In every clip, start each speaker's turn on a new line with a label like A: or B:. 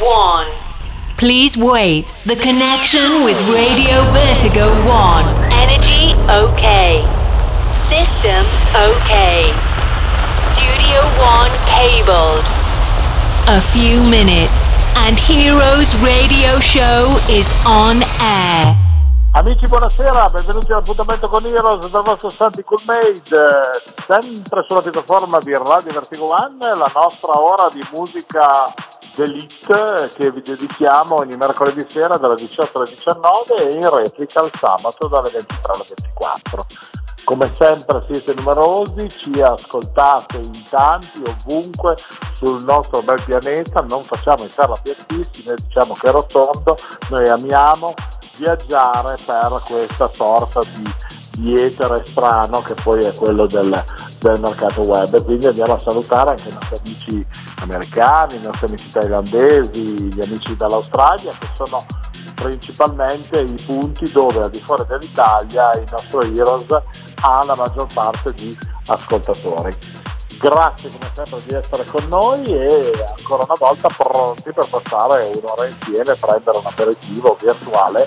A: 1. Please wait. The connection with Radio Vertigo 1. Energy okay. System okay. Studio 1 cabled. A few minutes and Heroes Radio Show is on air.
B: Amici buonasera, benvenuti all'appuntamento con Heroes dal vostro Santi Coolmade, sempre sulla piattaforma di Radio Vertigo One, la nostra ora di musica d'elite che vi dedichiamo ogni mercoledì sera dalle 18 alle 19 e in replica il sabato dalle 23 alle 24. Come sempre siete numerosi, ci ascoltate in tanti, ovunque, sul nostro bel pianeta, non facciamo i terrapiattisti, noi diciamo che è rotondo, noi amiamo viaggiare per questa sorta di, di etere strano che poi è quello del, del mercato web. Quindi andiamo a salutare anche i nostri amici americani, i nostri amici thailandesi, gli amici dall'Australia che sono principalmente i punti dove al di fuori dell'Italia il nostro Heroes ha la maggior parte di ascoltatori. Grazie come sempre di essere con noi e ancora una volta pronti per passare un'ora insieme, prendere un aperitivo virtuale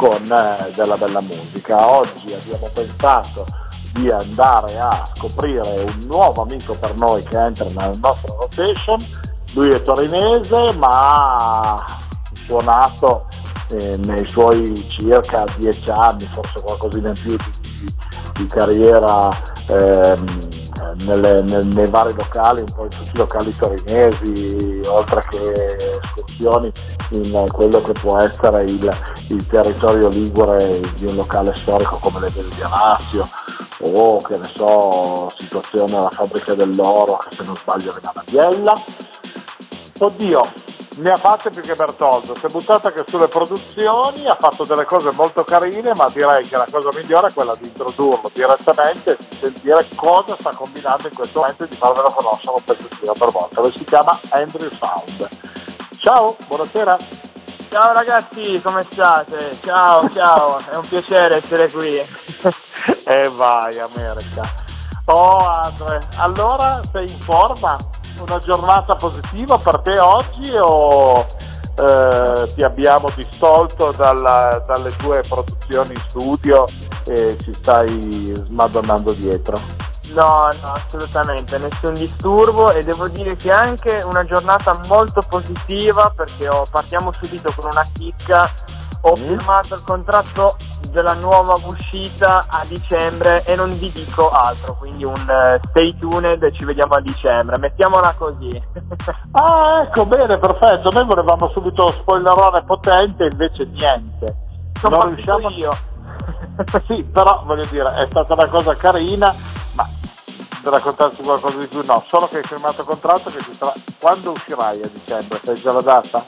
B: con eh, della bella musica. Oggi abbiamo pensato di andare a scoprire un nuovo amico per noi che entra nella nostra rotation. Lui è torinese ma ha suonato eh, nei suoi circa dieci anni, forse qualcosina in più di, di, carriera ehm, nelle, nel, nei vari locali, un po' in tutti i locali torinesi, oltre che escursioni in quello che può essere il, il territorio ligure di un locale storico come le Ville di Anasio o che ne so, situazione alla fabbrica dell'oro che se non sbaglio è una Biella. Oddio, ne ha fatte più che Bertoldo, si è buttata anche sulle produzioni, ha fatto delle cose molto carine, ma direi che la cosa migliore è quella di introdurlo direttamente e di sentire cosa sta combinando in questo momento e di farvelo conoscere un pezzettino per volta. Lui si chiama Andrew Sound. Ciao, buonasera.
C: Ciao ragazzi, come state? Ciao, ciao, è un piacere essere qui.
B: e vai America. Oh Andre, allora sei in forma? Una giornata positiva per te oggi o eh, ti abbiamo distolto dalla, dalle tue produzioni in studio e ci stai smadonnando dietro?
C: No, no, assolutamente, nessun disturbo e devo dire che è anche una giornata molto positiva perché ho, partiamo subito con una chicca, ho mm. firmato il contratto della nuova uscita a dicembre e non vi dico altro, quindi un uh, stay tuned e ci vediamo a dicembre, mettiamola così.
B: ah, ecco, bene, perfetto, noi volevamo subito spoilerone potente, invece niente.
C: Sono non riusciamo io.
B: sì, però voglio dire, è stata una cosa carina, ma per raccontarci qualcosa di più no, solo che hai firmato contratto che ci sarà... Quando uscirai a dicembre? Sai già la data?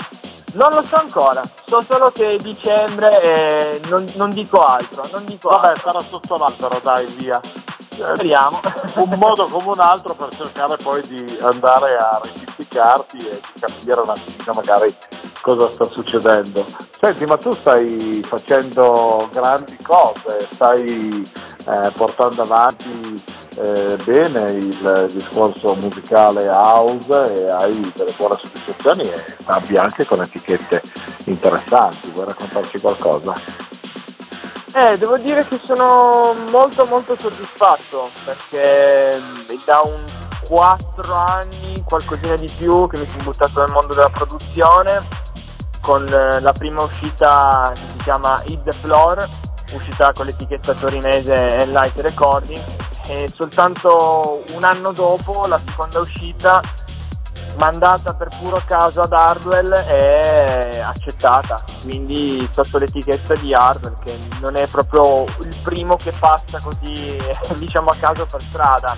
C: Non lo so ancora, so solo che è dicembre e non, non dico altro, non dico
B: Vabbè,
C: altro.
B: sarà sotto l'albero, dai, via.
C: Speriamo.
B: un modo come un altro per cercare poi di andare a ripiccicarti e di capire un attimino magari cosa sta succedendo. Senti, ma tu stai facendo grandi cose, stai eh, portando avanti eh, bene il discorso musicale house e hai delle buone soddisfazioni e stampi anche con etichette interessanti. Vuoi raccontarci qualcosa?
C: Eh, devo dire che sono molto molto soddisfatto perché da un 4 anni, qualcosina di più, che mi sono buttato nel mondo della produzione con la prima uscita che si chiama Hit the Floor, uscita con l'etichetta torinese Enlight Recording e soltanto un anno dopo la seconda uscita mandata per puro caso ad Hardwell è accettata. Quindi sotto l'etichetta di Hardwell che non è proprio il primo che passa così diciamo a caso per strada.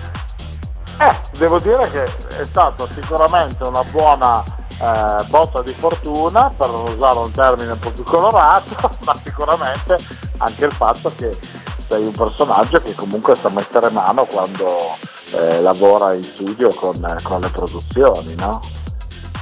B: Eh, devo dire che è stata sicuramente una buona eh, botta di fortuna per usare un termine un po' più colorato ma sicuramente anche il fatto che sei un personaggio che comunque sa mettere mano quando eh, lavora in studio con, con, le produzioni, no?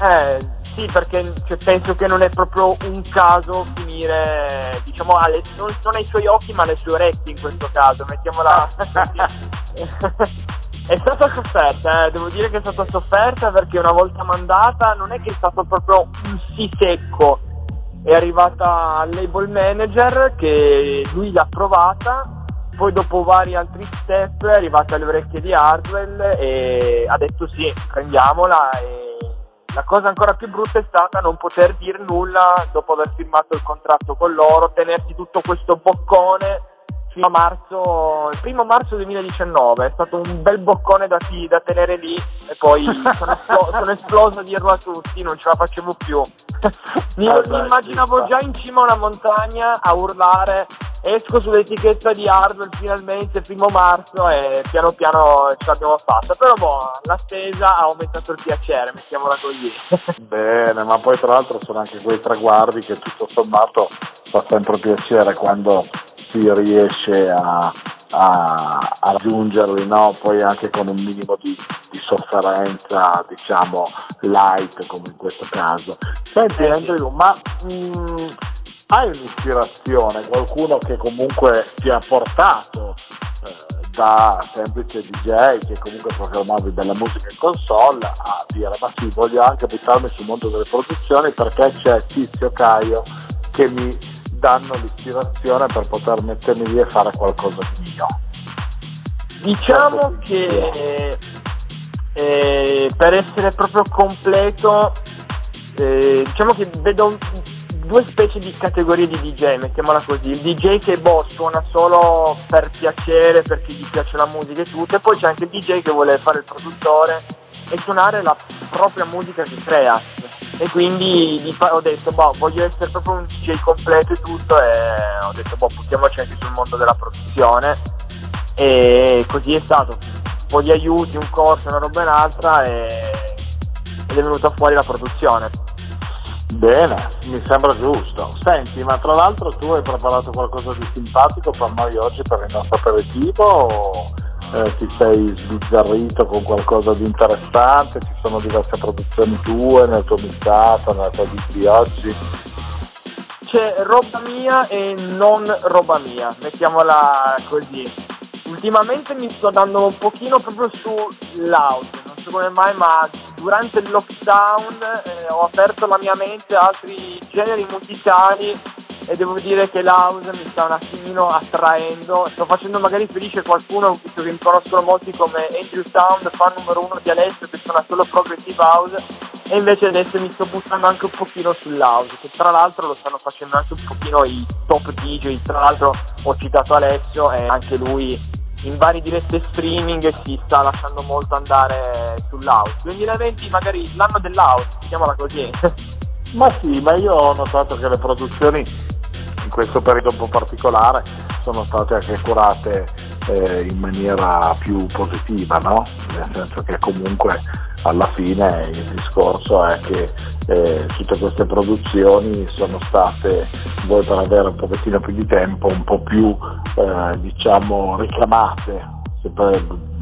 C: Eh, sì, perché cioè, penso che non è proprio un caso finire, diciamo, alle, non, non ai suoi occhi ma alle sue orecchie in questo caso, mettiamola... È stata sofferta, eh. devo dire che è stata sofferta perché una volta mandata non è che è stato proprio un sì secco, è arrivata al label manager che lui l'ha provata, poi dopo vari altri step è arrivata alle orecchie di Hardwell e ha detto sì, prendiamola la cosa ancora più brutta è stata non poter dire nulla dopo aver firmato il contratto con loro, tenersi tutto questo boccone fino a marzo, il primo marzo 2019, è stato un bel boccone da, da tenere lì e poi sono, esplo- sono, esploso a dirlo a tutti, non ce la facevo più. mi, ah, mi immaginavo già in cima a una montagna a urlare esco sull'etichetta di hardware finalmente primo marzo e piano piano ce l'abbiamo fatta. Però boh, l'attesa ha aumentato il piacere mettiamola così.
B: Bene ma poi tra l'altro sono anche quei traguardi che tutto sommato fa sempre piacere quando si riesce a, a, a raggiungerli, no? poi anche con un minimo di, di, sofferenza, diciamo light come in questo caso. Senti Andrew, ma mh, mm, hai un'ispirazione, qualcuno che comunque ti ha portato eh, da semplice DJ che comunque programmavi della musica in console a dire ma sì voglio anche buttarmi sul mondo delle produzioni perché c'è Tizio Caio che mi danno l'ispirazione per poter mettermi lì e fare qualcosa di mio.
C: Diciamo che eh, per essere proprio completo, eh, diciamo che vedo due specie di categorie di DJ, mettiamola così. Il DJ che boh, suona solo per piacere, perché gli piace la musica e tutto, e poi c'è anche il DJ che vuole fare il produttore e suonare la propria musica che crea e quindi ho detto boh, voglio essere proprio un DJ completo e tutto e ho detto boh, buttiamoci anche sul mondo della produzione e così è stato. Un po' di aiuti, un corso, una roba e un'altra e, ed è venuta fuori la produzione.
B: Bene, mi sembra giusto. Senti, ma tra l'altro tu hai preparato qualcosa di simpatico per noi oggi per il nostro aperitivo o eh, ti sei sbizzarrito con qualcosa di interessante, ci sono diverse produzioni tue nel tuo mixato, nella tua di oggi.
C: C'è roba mia e non roba mia, mettiamola così. Ultimamente mi sto dando un pochino proprio sull'audio, non so come mai, ma durante il lockdown eh, ho aperto la mia mente a altri generi musicali e devo dire che l'house mi sta un attimino attraendo, sto facendo magari felice qualcuno, visto che mi conoscono molti come Andrew Sound, fan numero uno di Alessio che suona solo progressive house e invece adesso mi sto buttando anche un pochino sull'house, che tra l'altro lo stanno facendo anche un pochino i top DJ, tra l'altro ho citato Alessio e anche lui in varie dirette streaming si sta lasciando molto andare sull'house. 2020 magari l'anno dell'house, chiamiamola così.
B: Ma sì, ma io ho notato che le produzioni questo periodo un po' particolare sono state anche curate eh, in maniera più positiva, no? nel senso che comunque alla fine il discorso è che eh, tutte queste produzioni sono state, voi per avere un pochettino più di tempo, un po' più eh, diciamo ricamate, se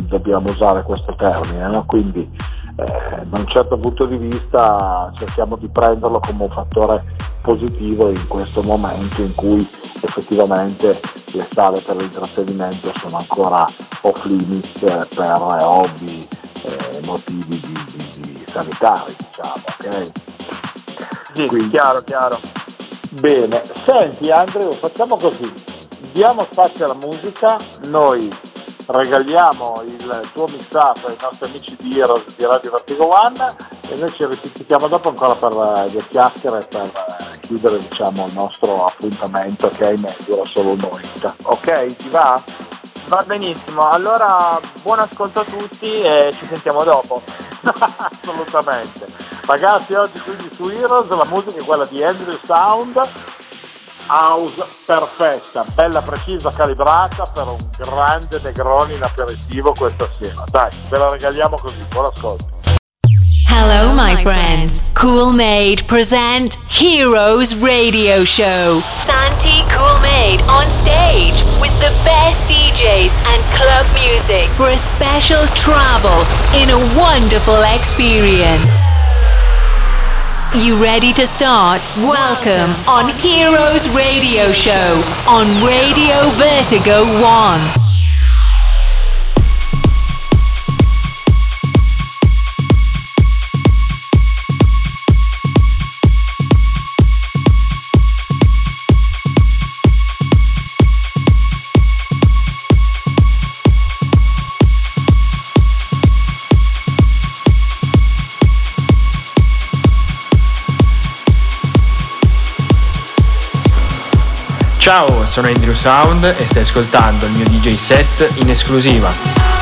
B: dobbiamo usare questo termine, no? quindi eh, da un certo punto di vista cerchiamo di prenderlo come un fattore positivo in questo momento in cui effettivamente le sale per l'intrattenimento sono ancora off limit per hobby eh, motivi di, di, di sanitari diciamo ok?
C: Sì, Quindi, chiaro, chiaro.
B: Bene, senti Andrea, facciamo così, diamo spazio alla musica, noi regaliamo il tuo mixato ai nostri amici di Heroes di Radio Vertigo One e noi ci ripetiamo dopo ancora per le eh, chiacchiere per eh, chiudere diciamo, il nostro appuntamento che ahimè dura solo un'oretta. Ok, ti va?
C: Va benissimo, allora buon ascolto a tutti e ci sentiamo dopo.
B: Assolutamente. Ragazzi, oggi quindi su Heroes la musica è quella di Andrew Sound house perfetta, bella precisa, calibrata per un grande Negroni in aperitivo questa sera. Dai, ve la regaliamo così, buon ascolto.
A: Hello, my friends. Cool Made present Heroes Radio Show. Santi Cool Made on stage with the best DJs and club music for a special travel in a wonderful experience. You ready to start? Welcome on Heroes Radio Show on Radio Vertigo 1.
D: Ciao, sono Andrew Sound e stai ascoltando il mio DJ set in esclusiva.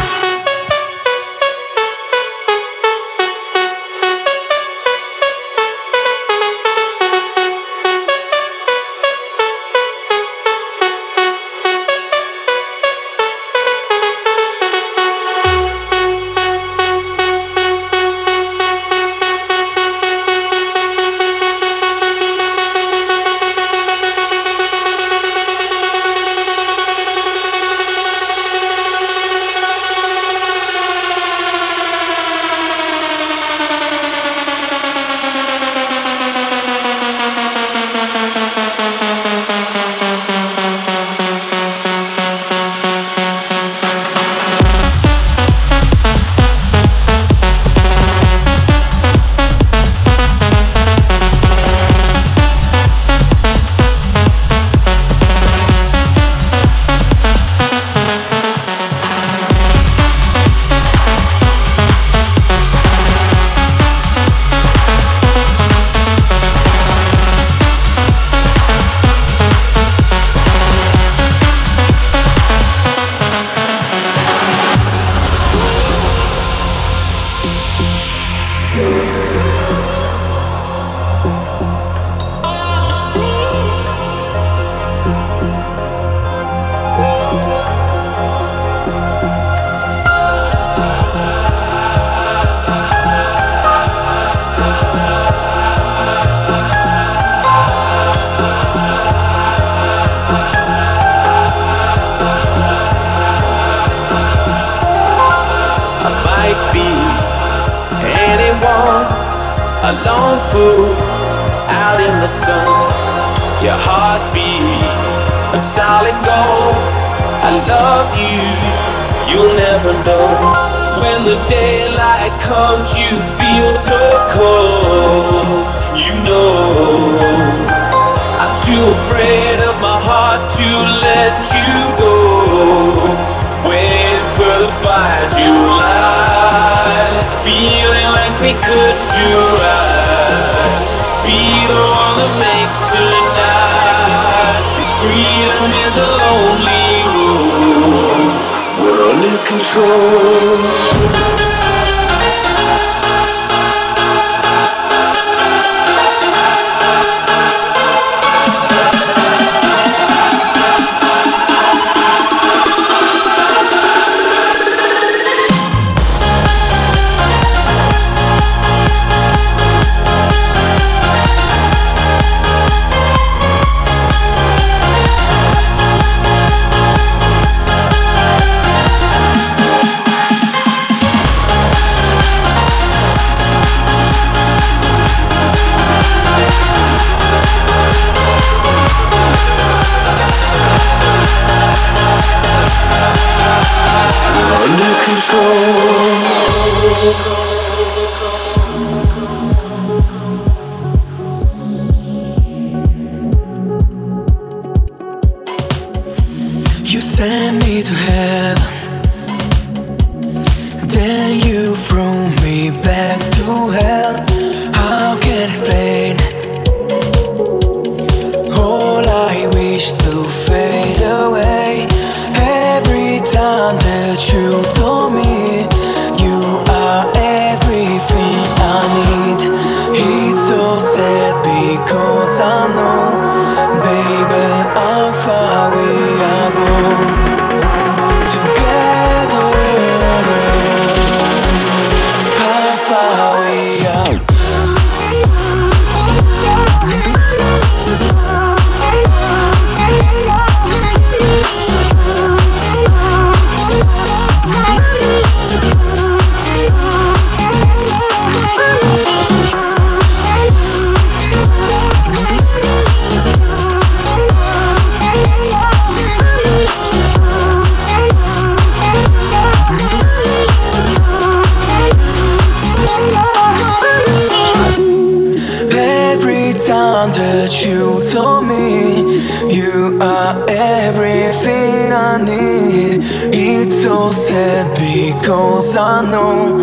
E: so because I know,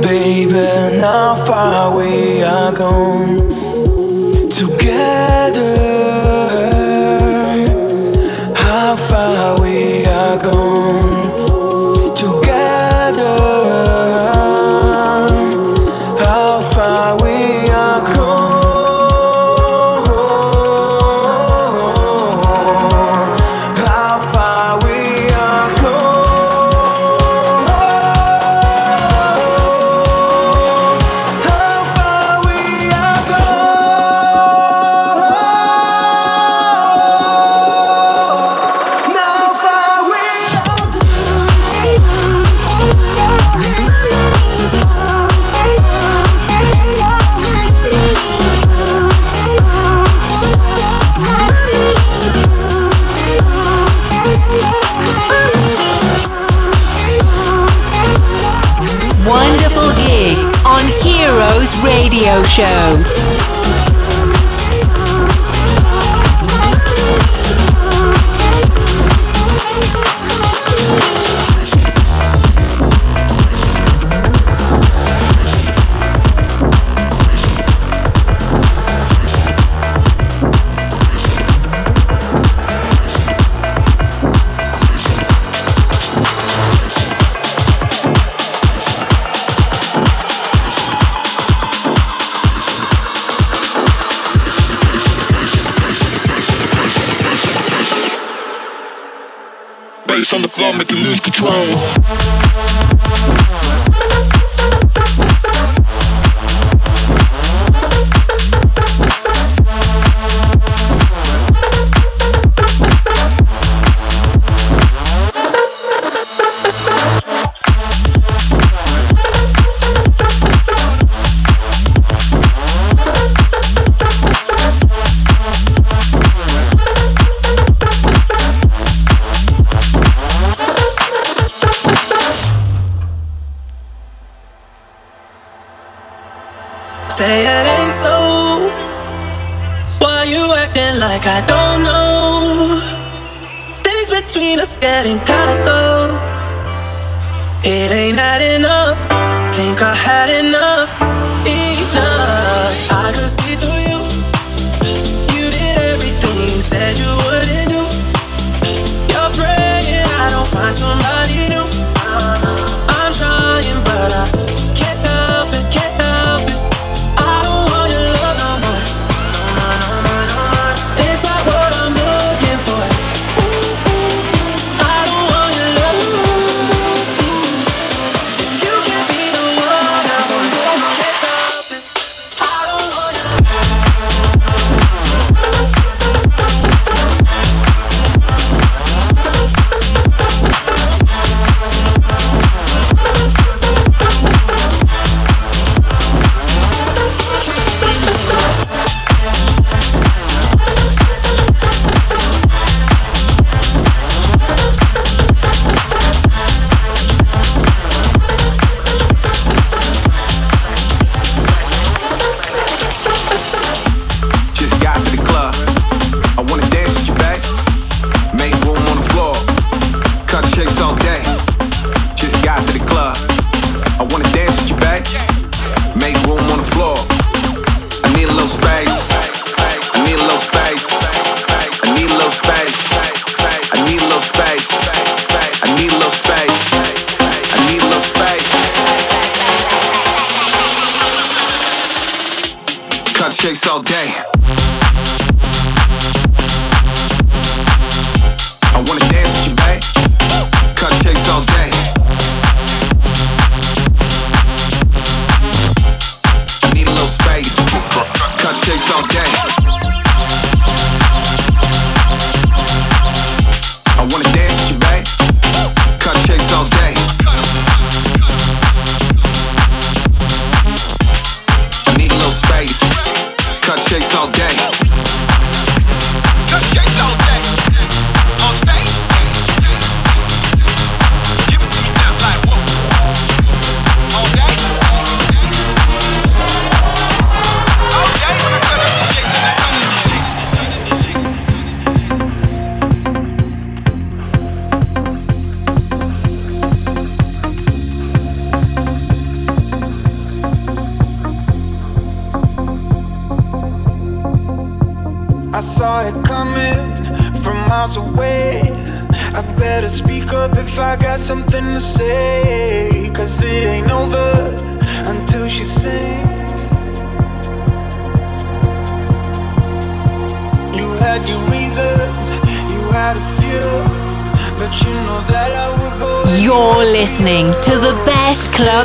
E: baby, how far we are gone. Together, how far we
F: are gone. drones. chicks all day.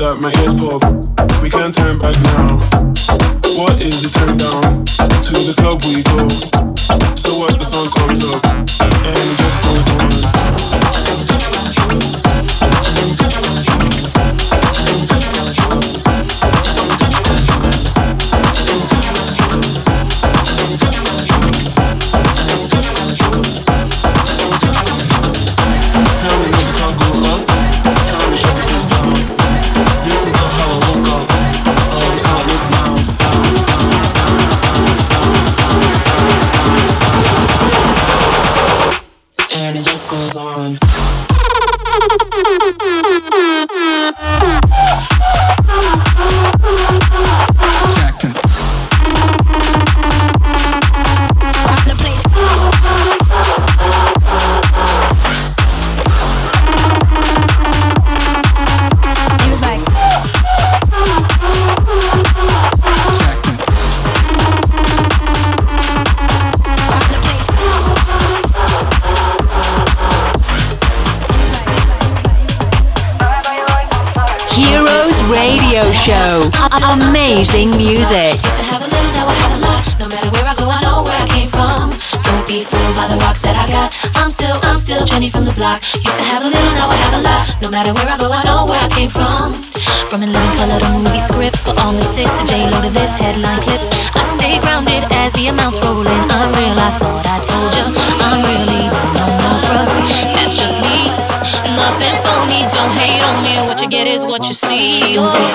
G: that my head. what you see.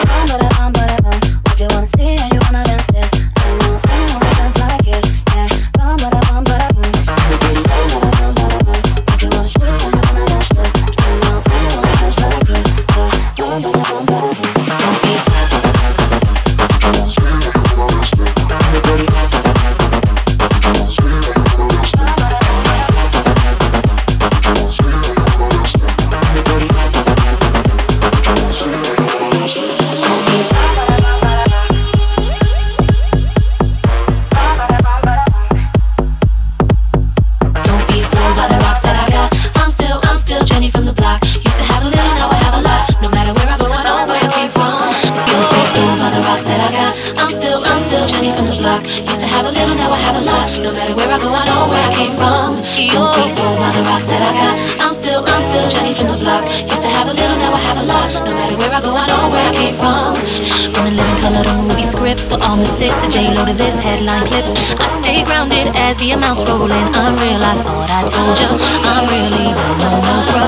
H: All the six to J Lo to this headline clips. I stay grounded as the amounts roll in. I'm real, I thought I told you. I'm really no, no, bro.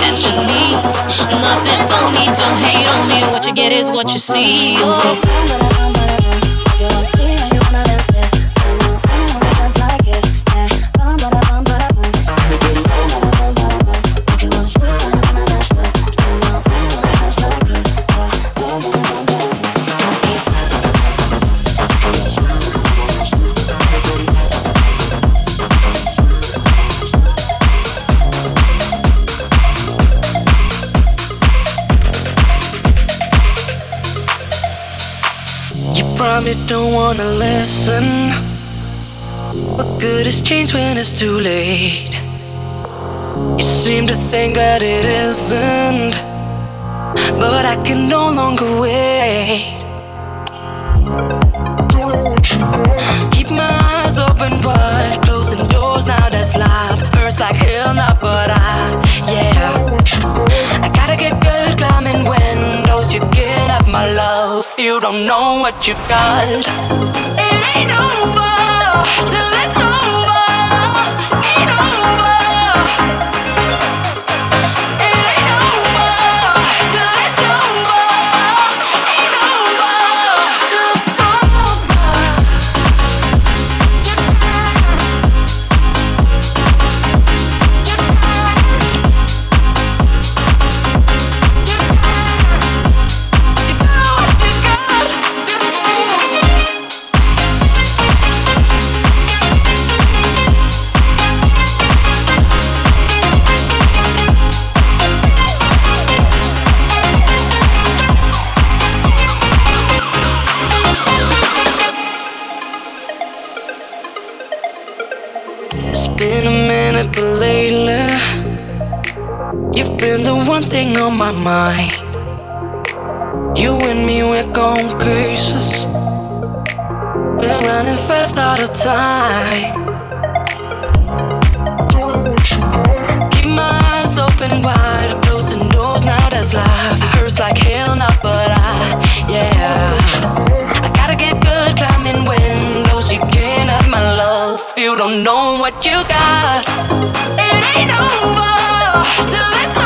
H: That's just me. Nothing phony, don't hate on me. What you get is what you see.
I: Probably don't wanna listen. What good is change when it's too late? You seem to think that it isn't, but I can no longer wait. Keep my eyes open wide, closing doors now. That's life. Hurts like hell now, but I, yeah, I gotta get good climbing windows. You get up my love you don't know what you've got. It ain't over till it's over. On mind. You and me, we're going cases. We're running fast out of time. Keep my eyes open wide, closing doors now. That's life. Hurts like hell now, but I, yeah. I gotta get good climbing windows. You can't have my love. You don't know what you got. It ain't over till
J: it's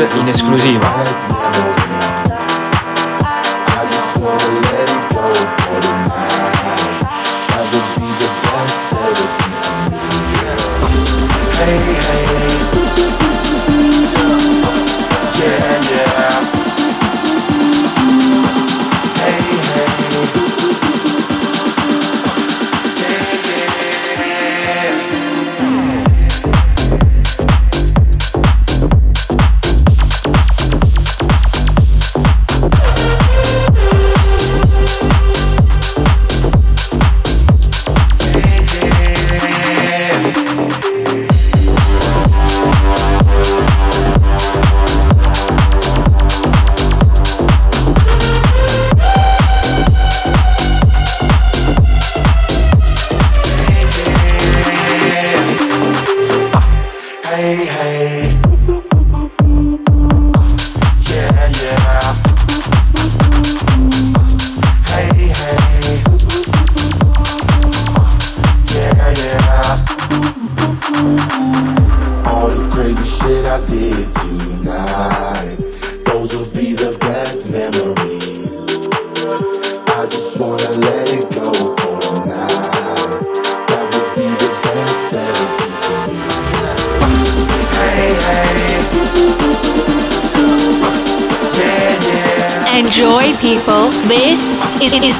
A: In
K: esclusiva.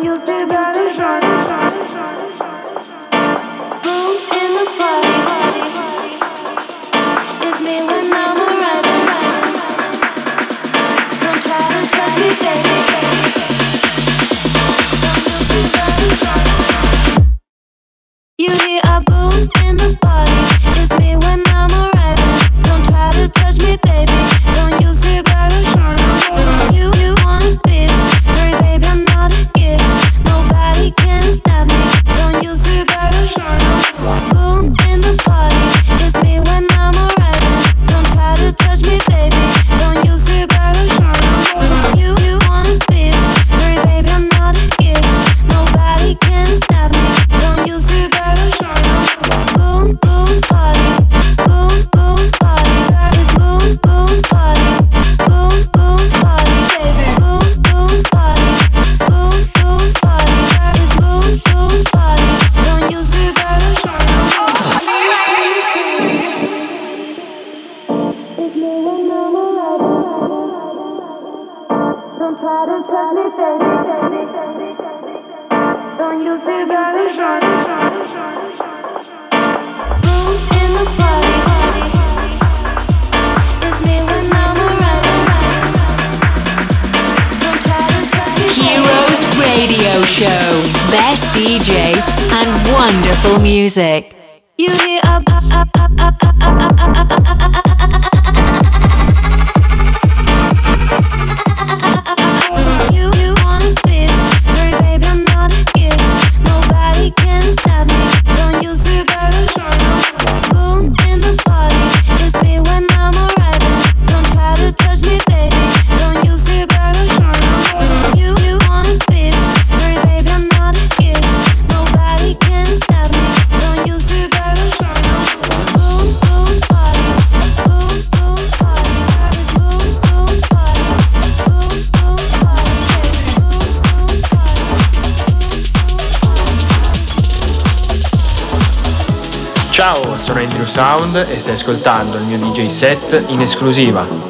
L: помнил тебя лежать. Sound e stai ascoltando il mio DJ set in esclusiva.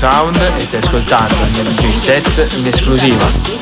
M: Sound e stai ascoltando il DJ set in esclusiva.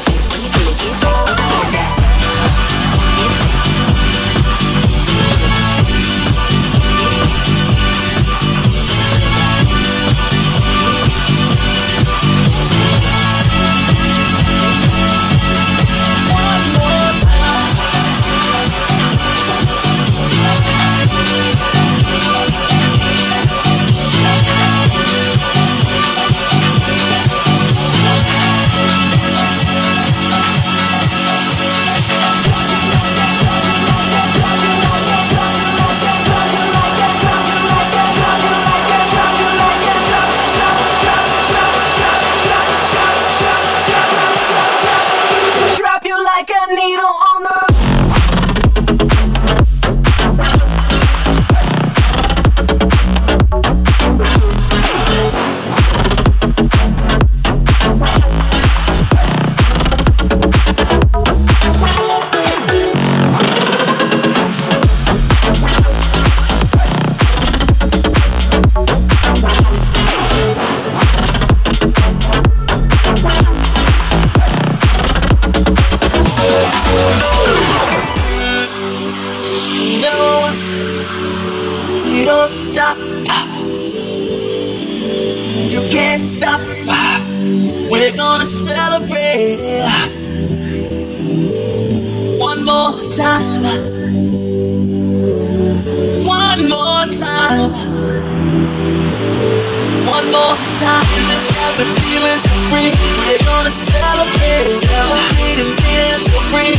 D: time. This got the feeling so free. We're gonna celebrate, celebrate and dance for free.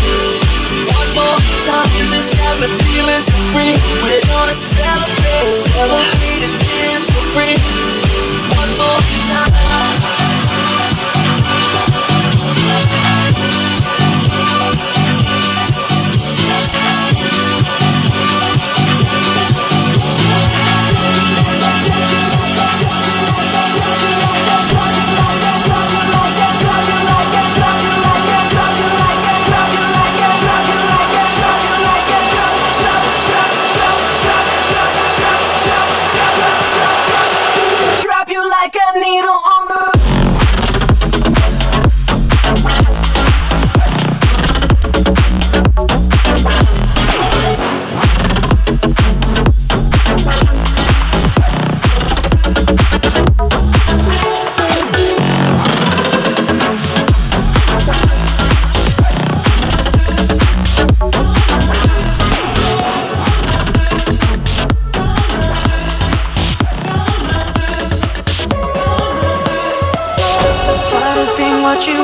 D: One more time. This got the feeling so free. We're gonna celebrate, celebrate and dance for free. One more time.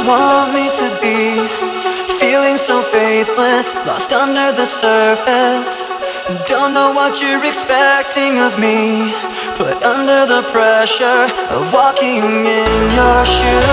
D: Want me to be. Feeling so faithless, lost under the surface. Don't know what you're expecting of me. Put under the pressure of walking in your shoes.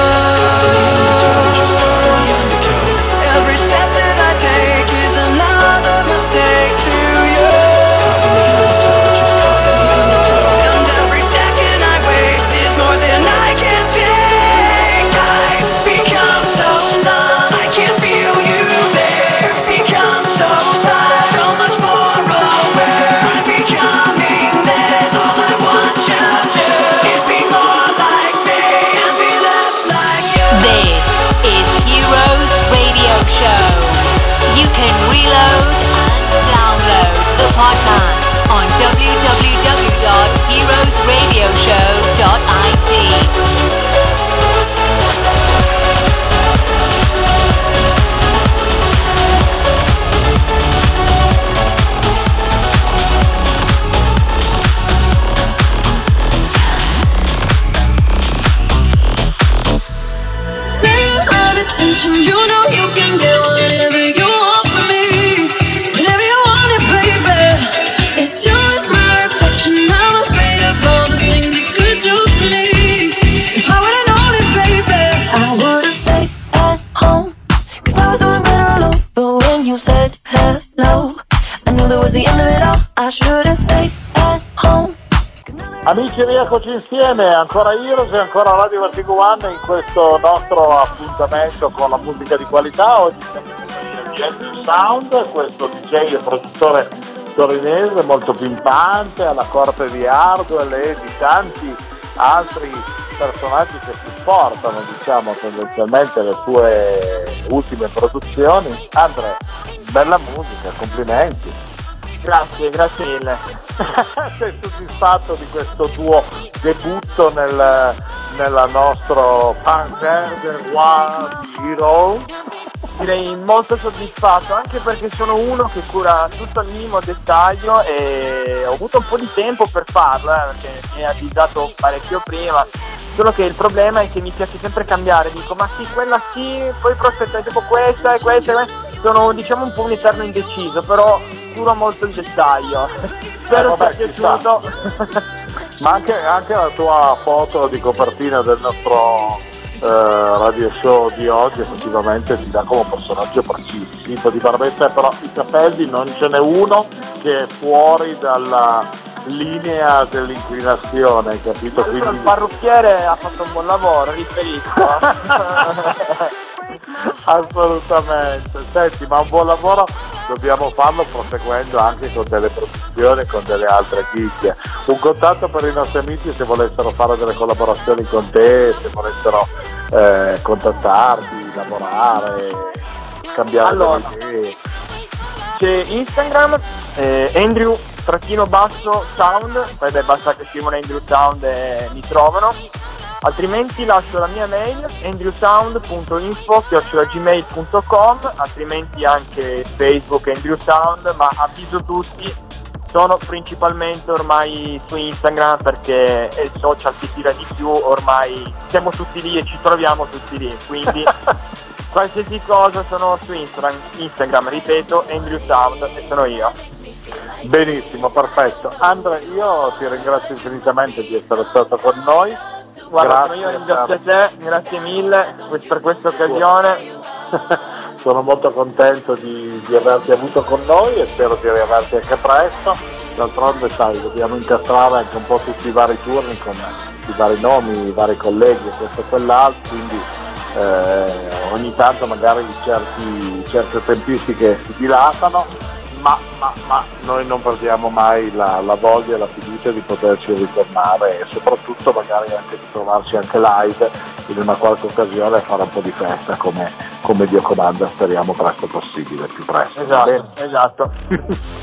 B: Rieccoci insieme, ancora Heroes e ancora Radio Vertigo One in questo nostro appuntamento con la musica di qualità. Oggi siamo di Andrew Sound, questo DJ e produttore torinese molto pimpante, alla corte di Hardwell e di tanti altri personaggi che supportano, diciamo, tendenzialmente le sue ultime produzioni. Andre, bella musica, complimenti.
C: Grazie, grazie mille.
B: Sei soddisfatto di questo tuo debutto nel, nella nostro Panther del One Hero?
C: Direi molto soddisfatto, anche perché sono uno che cura tutto il minimo dettaglio e ho avuto un po' di tempo per farlo, eh, perché mi ha avvisato parecchio prima. Solo che il problema è che mi piace sempre cambiare, dico ma sì, quella sì, poi prospetta dopo questa, e questa. sono diciamo un po' un eterno indeciso, però curo molto il dettaglio. Spero
B: Eh, vabbè,
C: sia piaciuto.
B: Ma anche, anche la tua foto di copertina del nostro eh, radio show di oggi effettivamente ti dà come personaggio preciso. Di barbetta, però i capelli non ce n'è uno che è fuori dalla linea dell'inclinazione, capito?
C: Il
B: Quindi
C: parrucchiere ha fatto un buon lavoro, riferisco.
B: Assolutamente, senti, ma un buon lavoro dobbiamo farlo proseguendo anche con delle produzioni, con delle altre chicche. Un contatto per i nostri amici se volessero fare delle collaborazioni con te, se volessero eh, contattarti, lavorare, scambiare
C: Allora.
B: idee.
C: C'è Instagram, eh, Andrew trattino basso sound, poi beh, basta che scrivono Andrew Sound e mi trovano. Altrimenti lascio la mia mail andrewsound.info.gmail.com altrimenti anche Facebook Andrew Sound, ma avviso tutti, sono principalmente ormai su Instagram perché è il social che tira di più, ormai siamo tutti lì e ci troviamo tutti lì, quindi qualsiasi cosa sono su Instagram, Instagram ripeto, Andrew Sound e sono io.
B: Benissimo, perfetto. Andre, io ti ringrazio infinitamente di essere stato con noi.
C: Guarda,
B: Grazie,
C: io ringrazio te, grazie mille per questa occasione.
B: Sono molto contento di, di averti avuto con noi e spero di riaverti anche presto. D'altronde sai, dobbiamo incastrare anche un po' tutti i vari turni con i vari nomi, i vari colleghi e questo e quell'altro, quindi eh, ogni tanto magari certi- certe tempistiche si dilatano, ma, noi non perdiamo mai la, la voglia e la fiducia di poterci ritornare e soprattutto magari anche di trovarci anche live in una qualche occasione a fare un po' di festa come, come Dio comanda, speriamo presto possibile, più presto.
C: Esatto, esatto.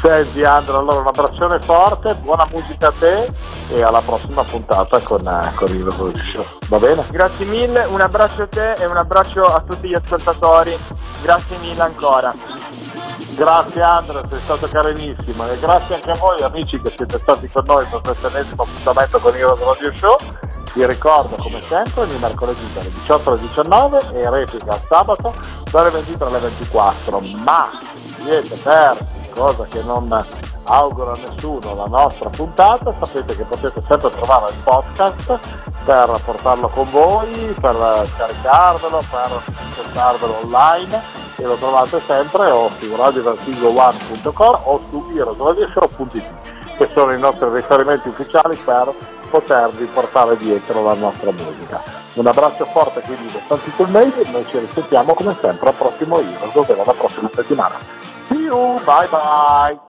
B: Senti Andro, allora un abbraccione forte, buona musica a te e alla prossima puntata con, con il Show. Va bene?
C: Grazie mille, un abbraccio a te e un abbraccio a tutti gli ascoltatori. Grazie mille ancora.
B: Grazie Andrea, sei stato carinissimo e grazie anche a voi amici che siete stati con noi per questo ennesimo appuntamento con il Radio Show. Vi ricordo come sempre ogni mercoledì dalle 18 alle 19 e replica sabato dalle 23 alle 24. Ma siete persi, cosa che non auguro a nessuno, la nostra puntata, sapete che potete sempre trovare il podcast per portarlo con voi, per caricarvelo, per ascoltarvelo online e lo trovate sempre o su radiovertigo1.com o su irosradioshow.it che sono i nostri riferimenti ufficiali per potervi portare dietro la nostra musica. Un abbraccio forte quindi da Santi Colmedi e noi ci risentiamo come sempre al prossimo Heroes, ovvero la prossima settimana. See you, bye bye!